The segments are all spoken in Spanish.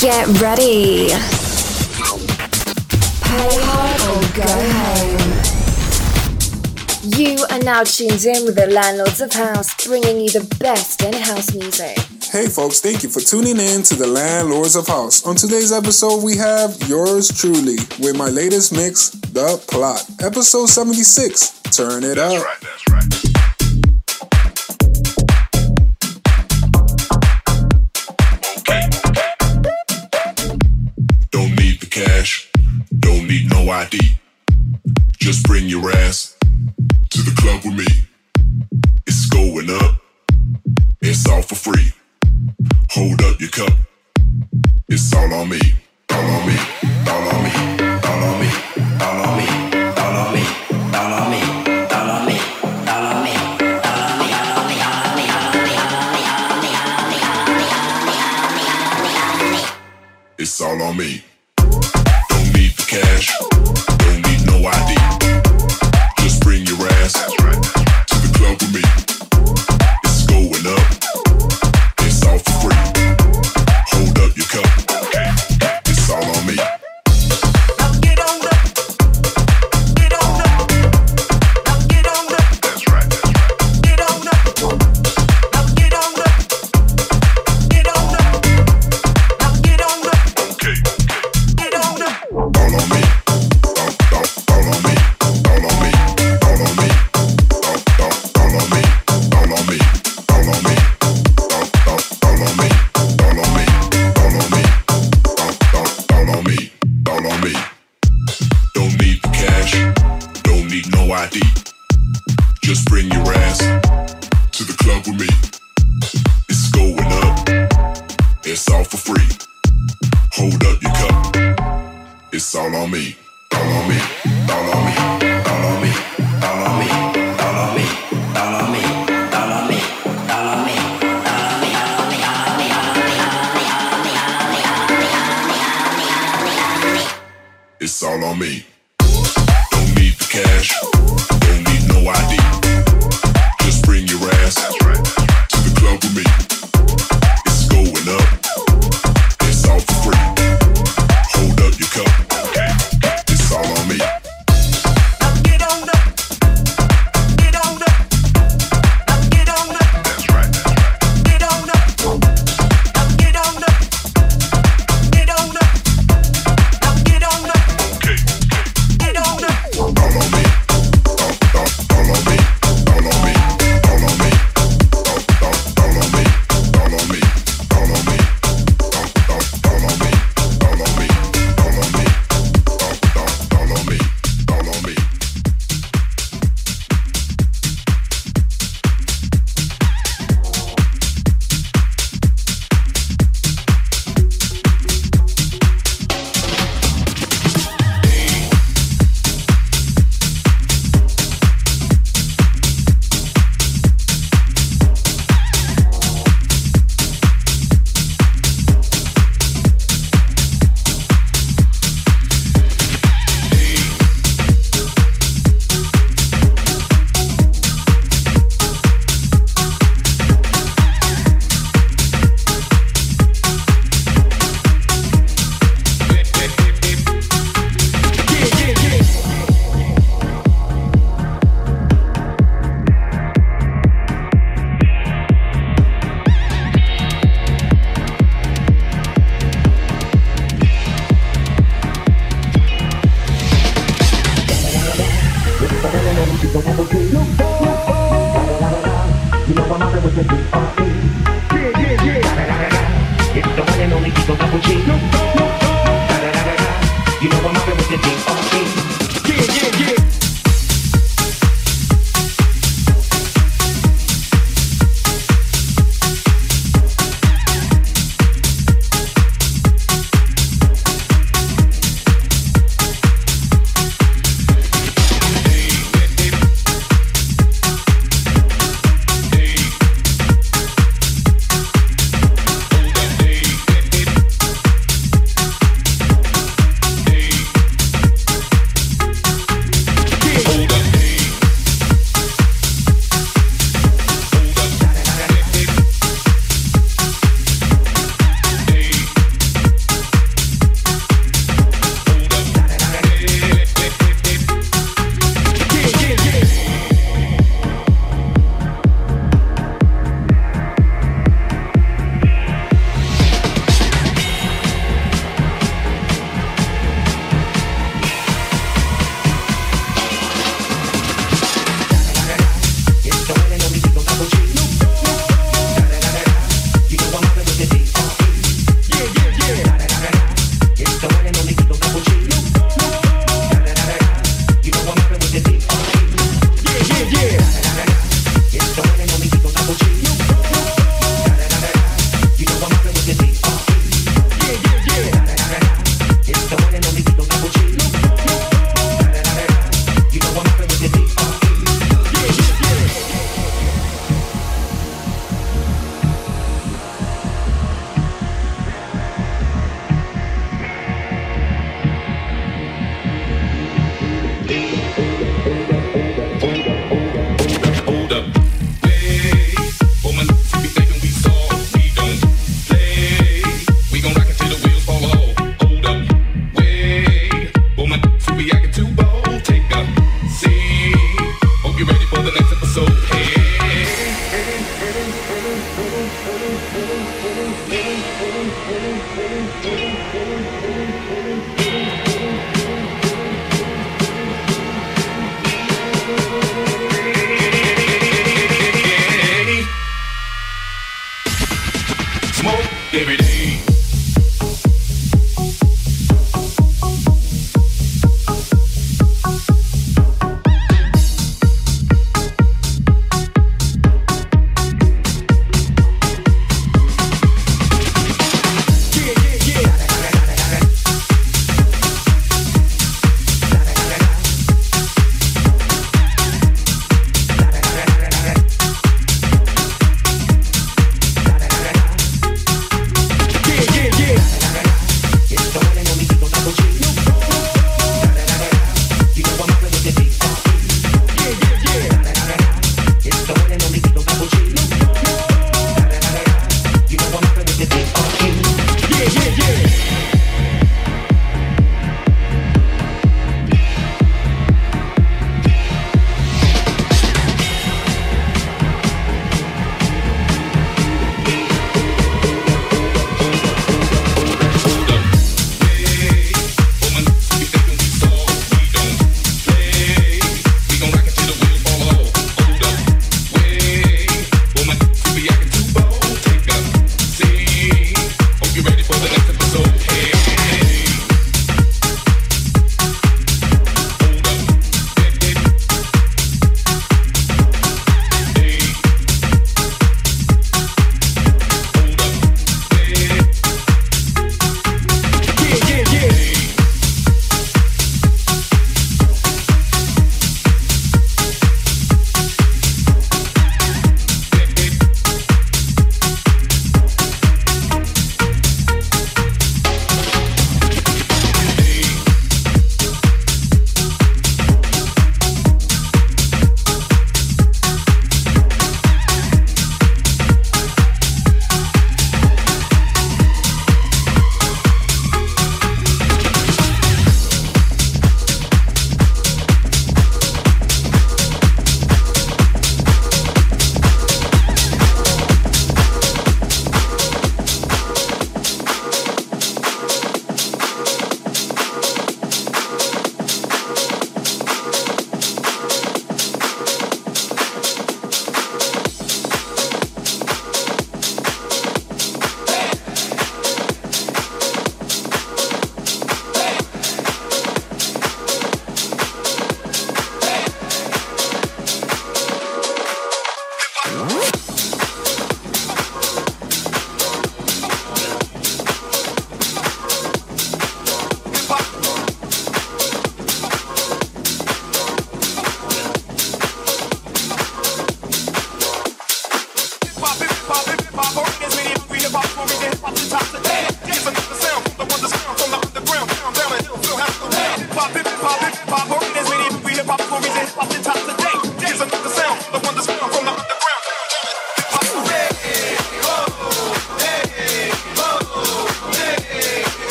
Get ready. Pay hard or go home. You are now tuned in with the Landlords of House, bringing you the best in house music. Hey folks, thank you for tuning in to the Landlords of House. On today's episode, we have yours truly with my latest mix, The Plot, episode 76. Turn it That's up. right, that's right. ID. Just bring your ass to the club with me. It's going up, it's all for free. Hold up your cup, it's all on me, on me, on me, on me, all on me, all on me, all on me, all on me, all on me. It's all on me. Don't need the cash,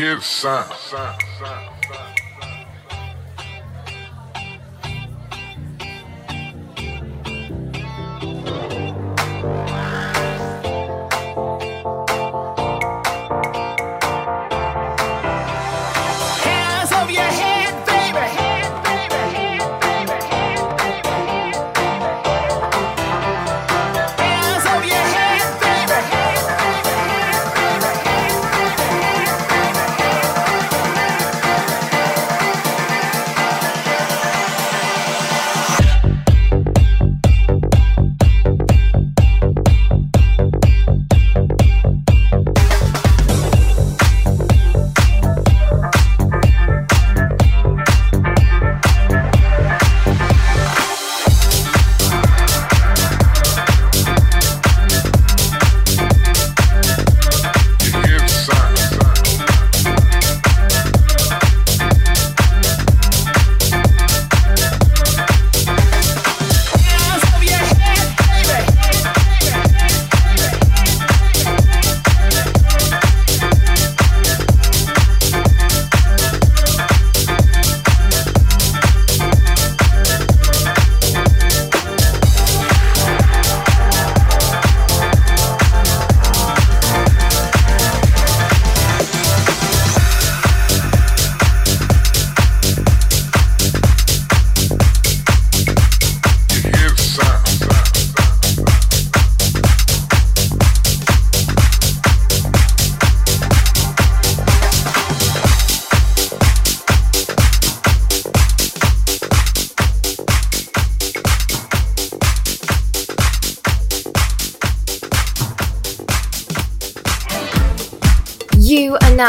his son. sign, sign, sign.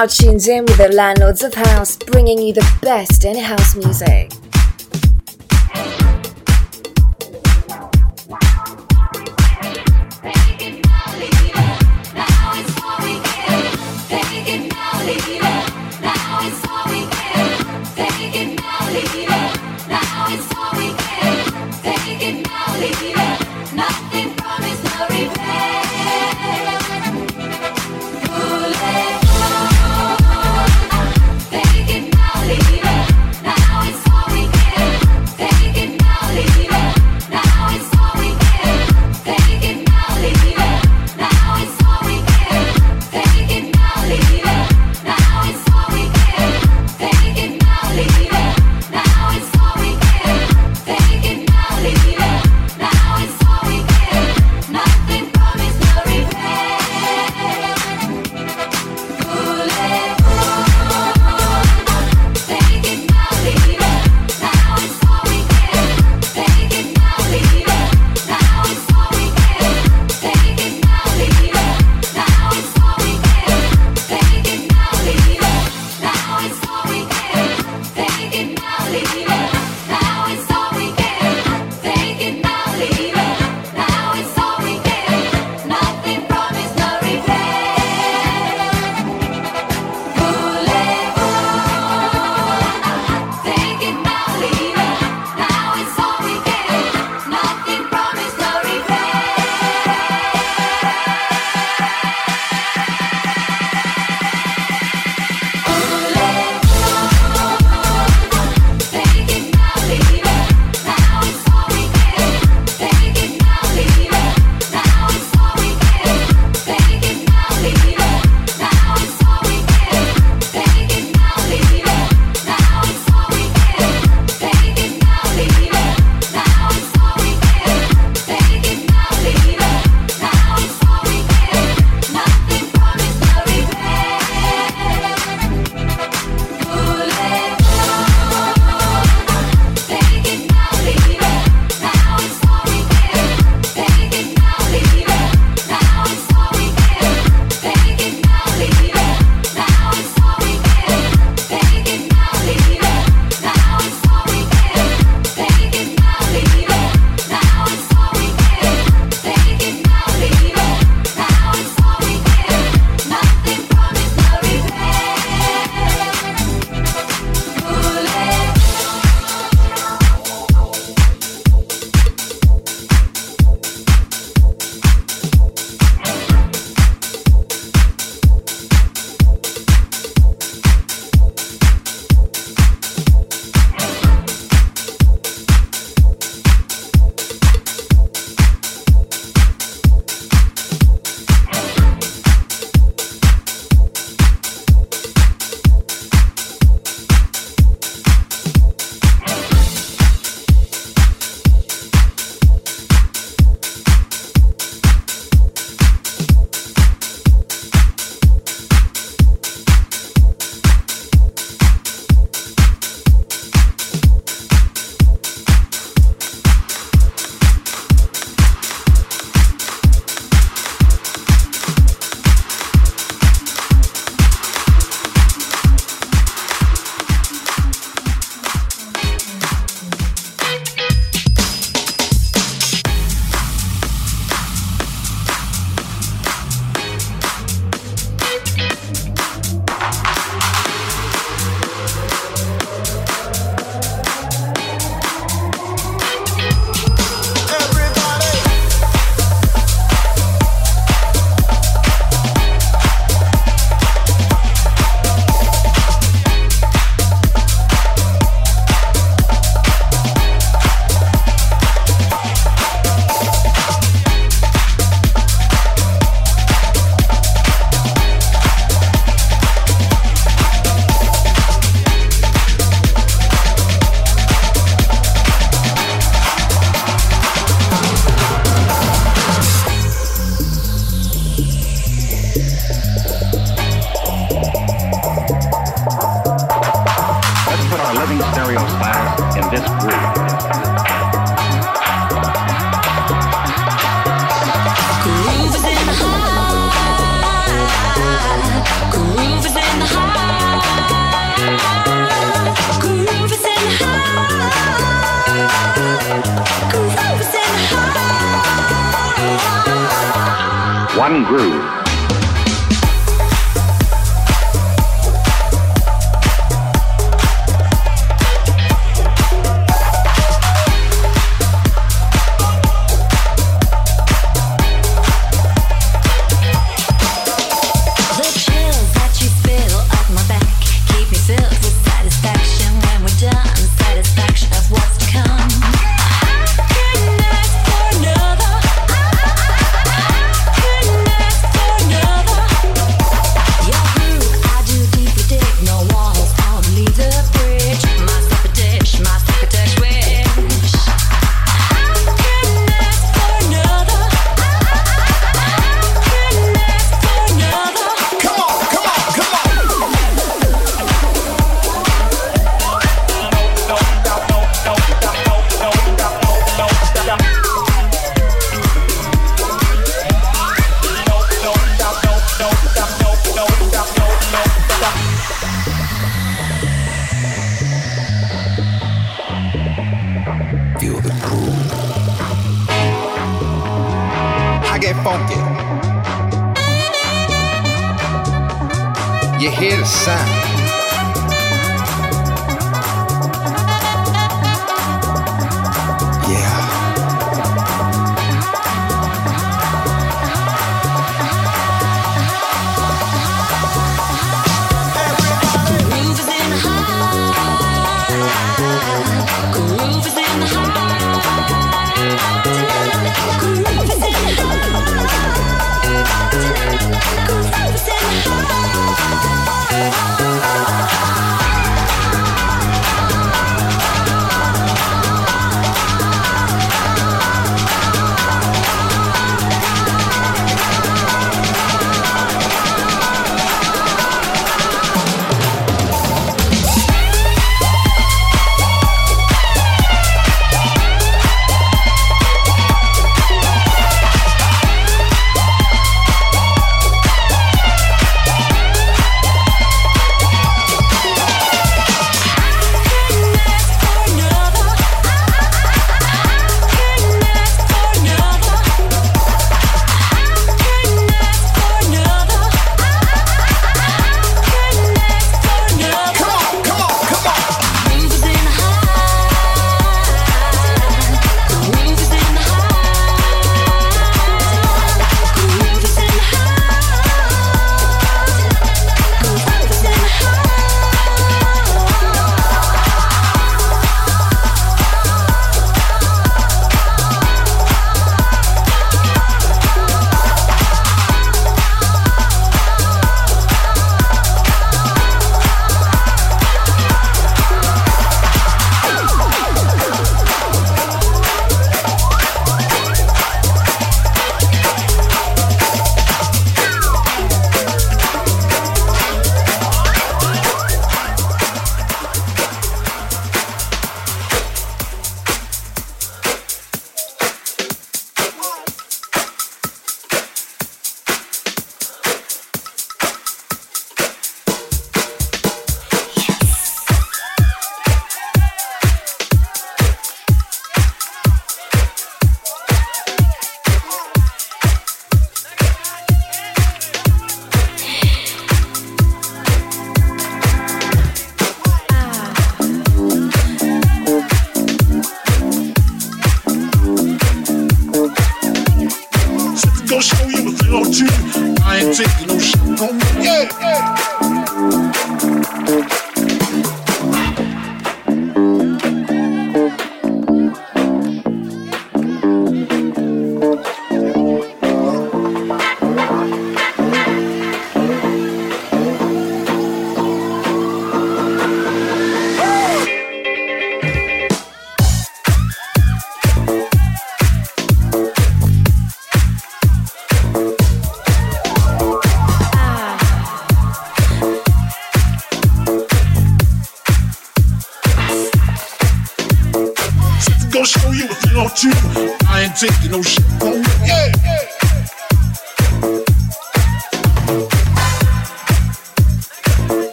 now tuned in with the landlords of house, bringing you the best in house music. groove.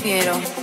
Prefiero.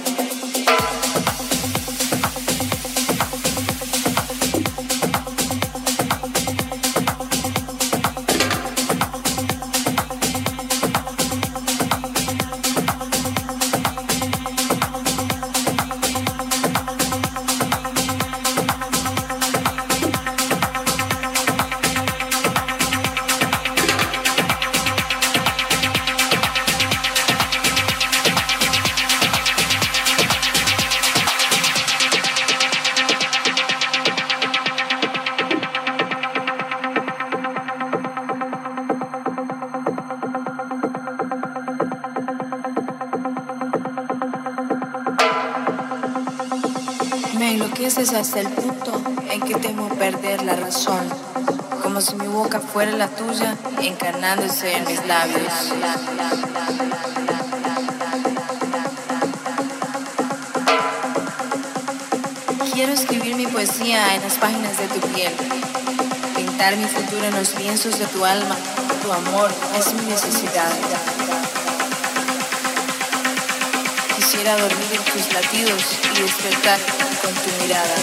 Encarnándose en mis labios. Quiero escribir mi poesía en las páginas de tu piel, pintar mi futuro en los lienzos de tu alma. Tu amor es mi necesidad. Quisiera dormir en tus latidos y despertar con tu mirada.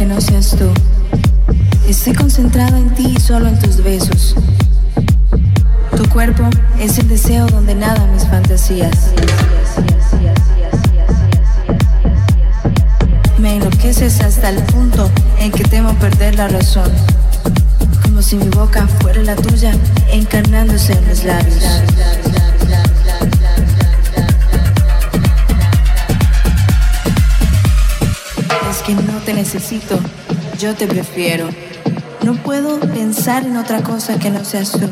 Que no seas tú. Estoy concentrada en ti y solo en tus besos. Tu cuerpo es el deseo donde nadan mis fantasías. Me enloqueces hasta el punto en que temo perder la razón. Como si mi boca fuera la tuya, encarnándose en mis labios. Necesito, yo te prefiero. No puedo pensar en otra cosa que no seas tú.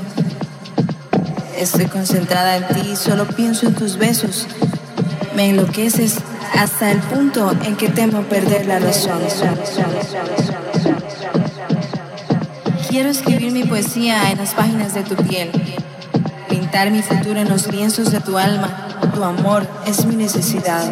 Estoy concentrada en ti solo pienso en tus besos. Me enloqueces hasta el punto en que temo perder la razón. Quiero escribir mi poesía en las páginas de tu piel, pintar mi futuro en los lienzos de tu alma. Tu amor es mi necesidad.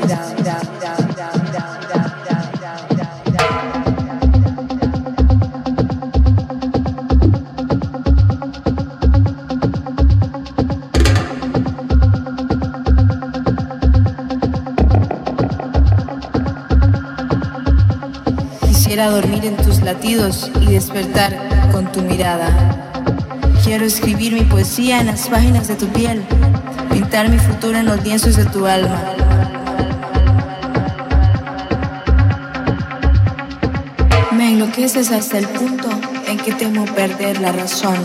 Quisiera dormir en tus latidos y despertar con tu mirada. Quiero escribir mi poesía en las páginas de tu piel, pintar mi futuro en los lienzos de tu alma. Me enloqueces hasta el punto en que temo perder la razón,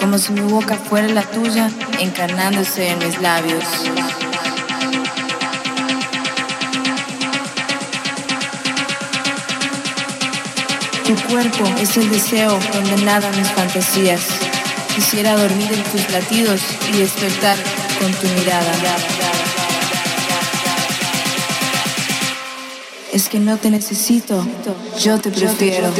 como si mi boca fuera la tuya, encarnándose en mis labios. Tu cuerpo es el deseo donde nadan mis fantasías. Quisiera dormir en tus latidos y despertar con tu mirada. Es que no te necesito, yo te prefiero.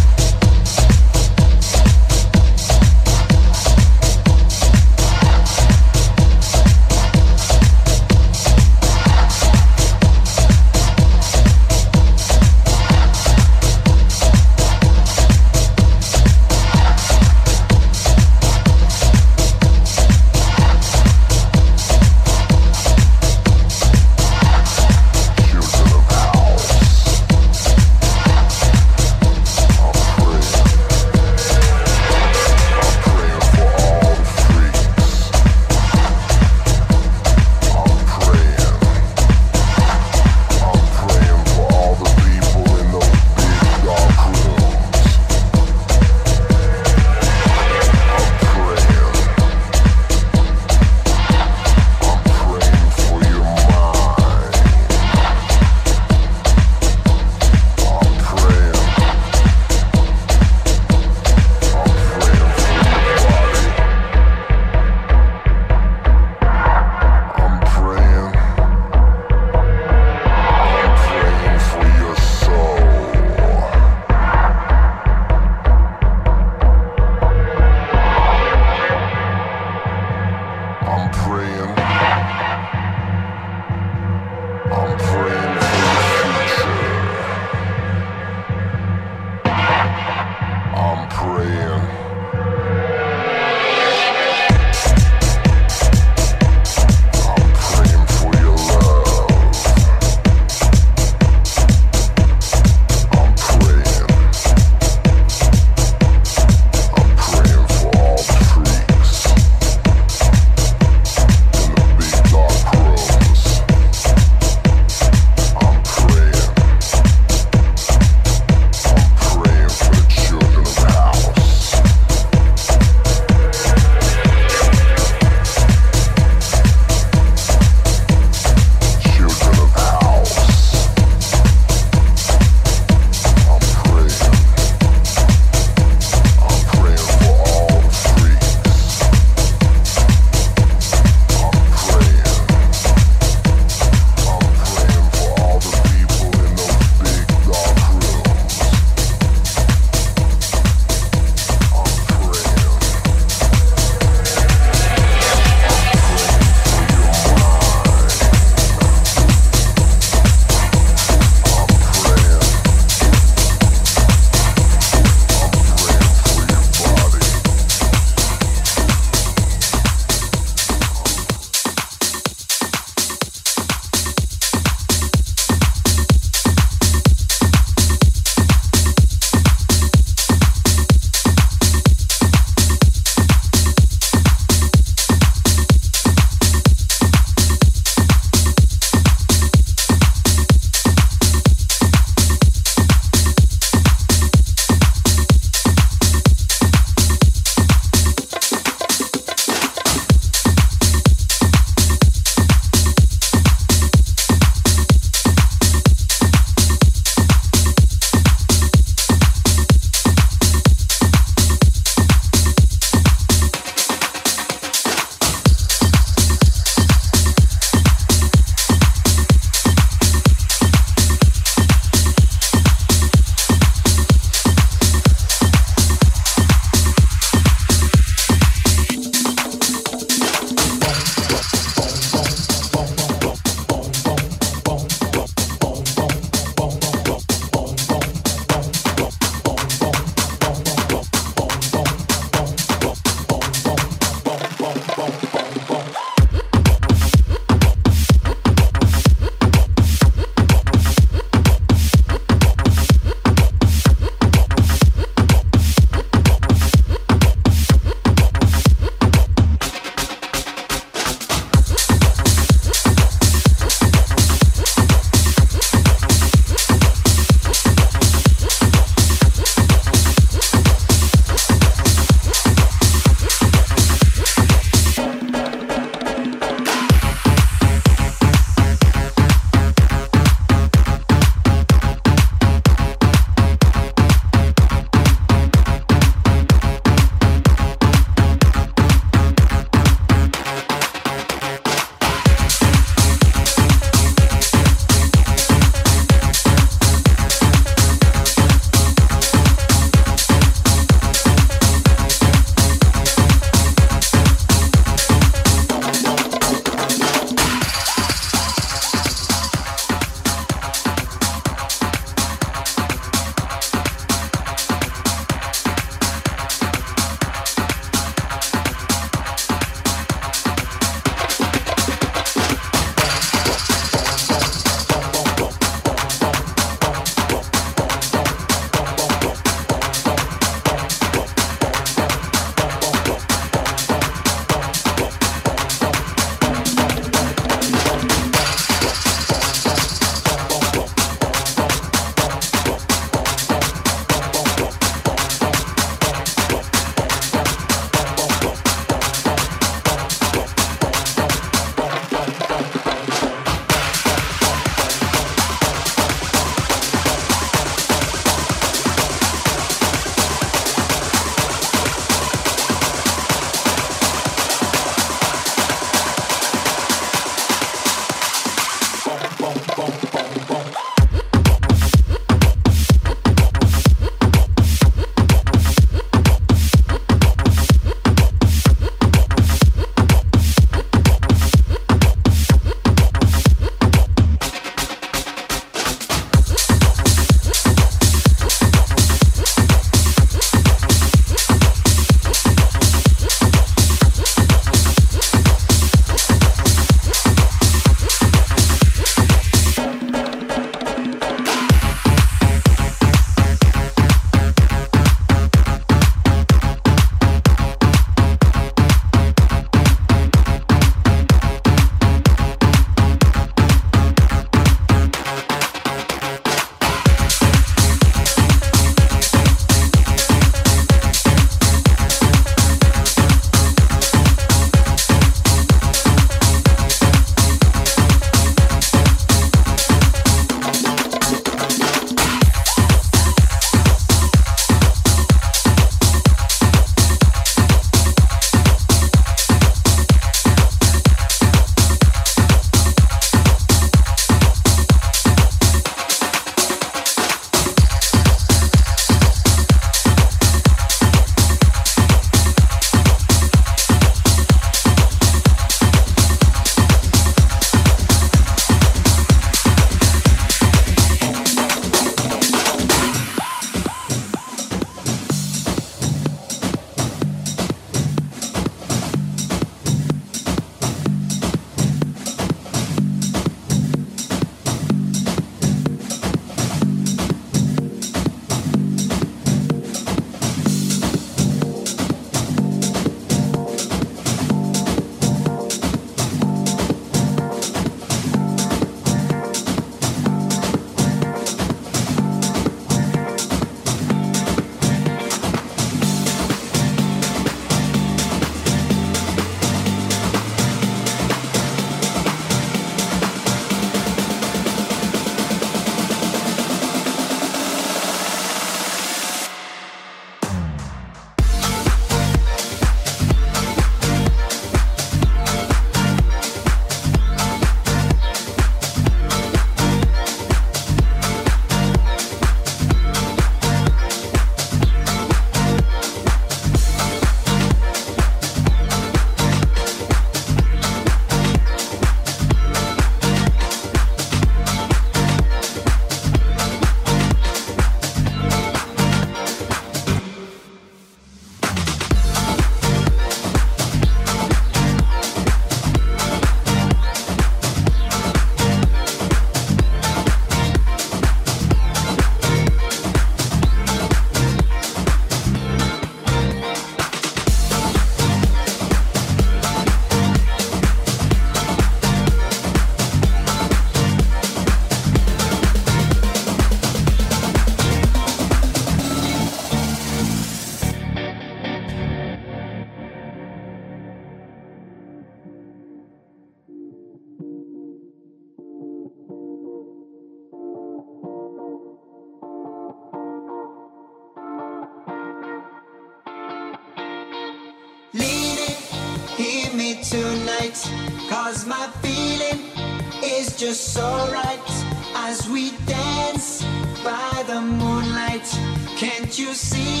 You see?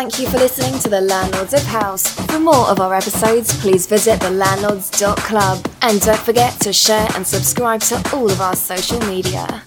Thank you for listening to The Landlords of House. For more of our episodes, please visit thelandlords.club. And don't forget to share and subscribe to all of our social media.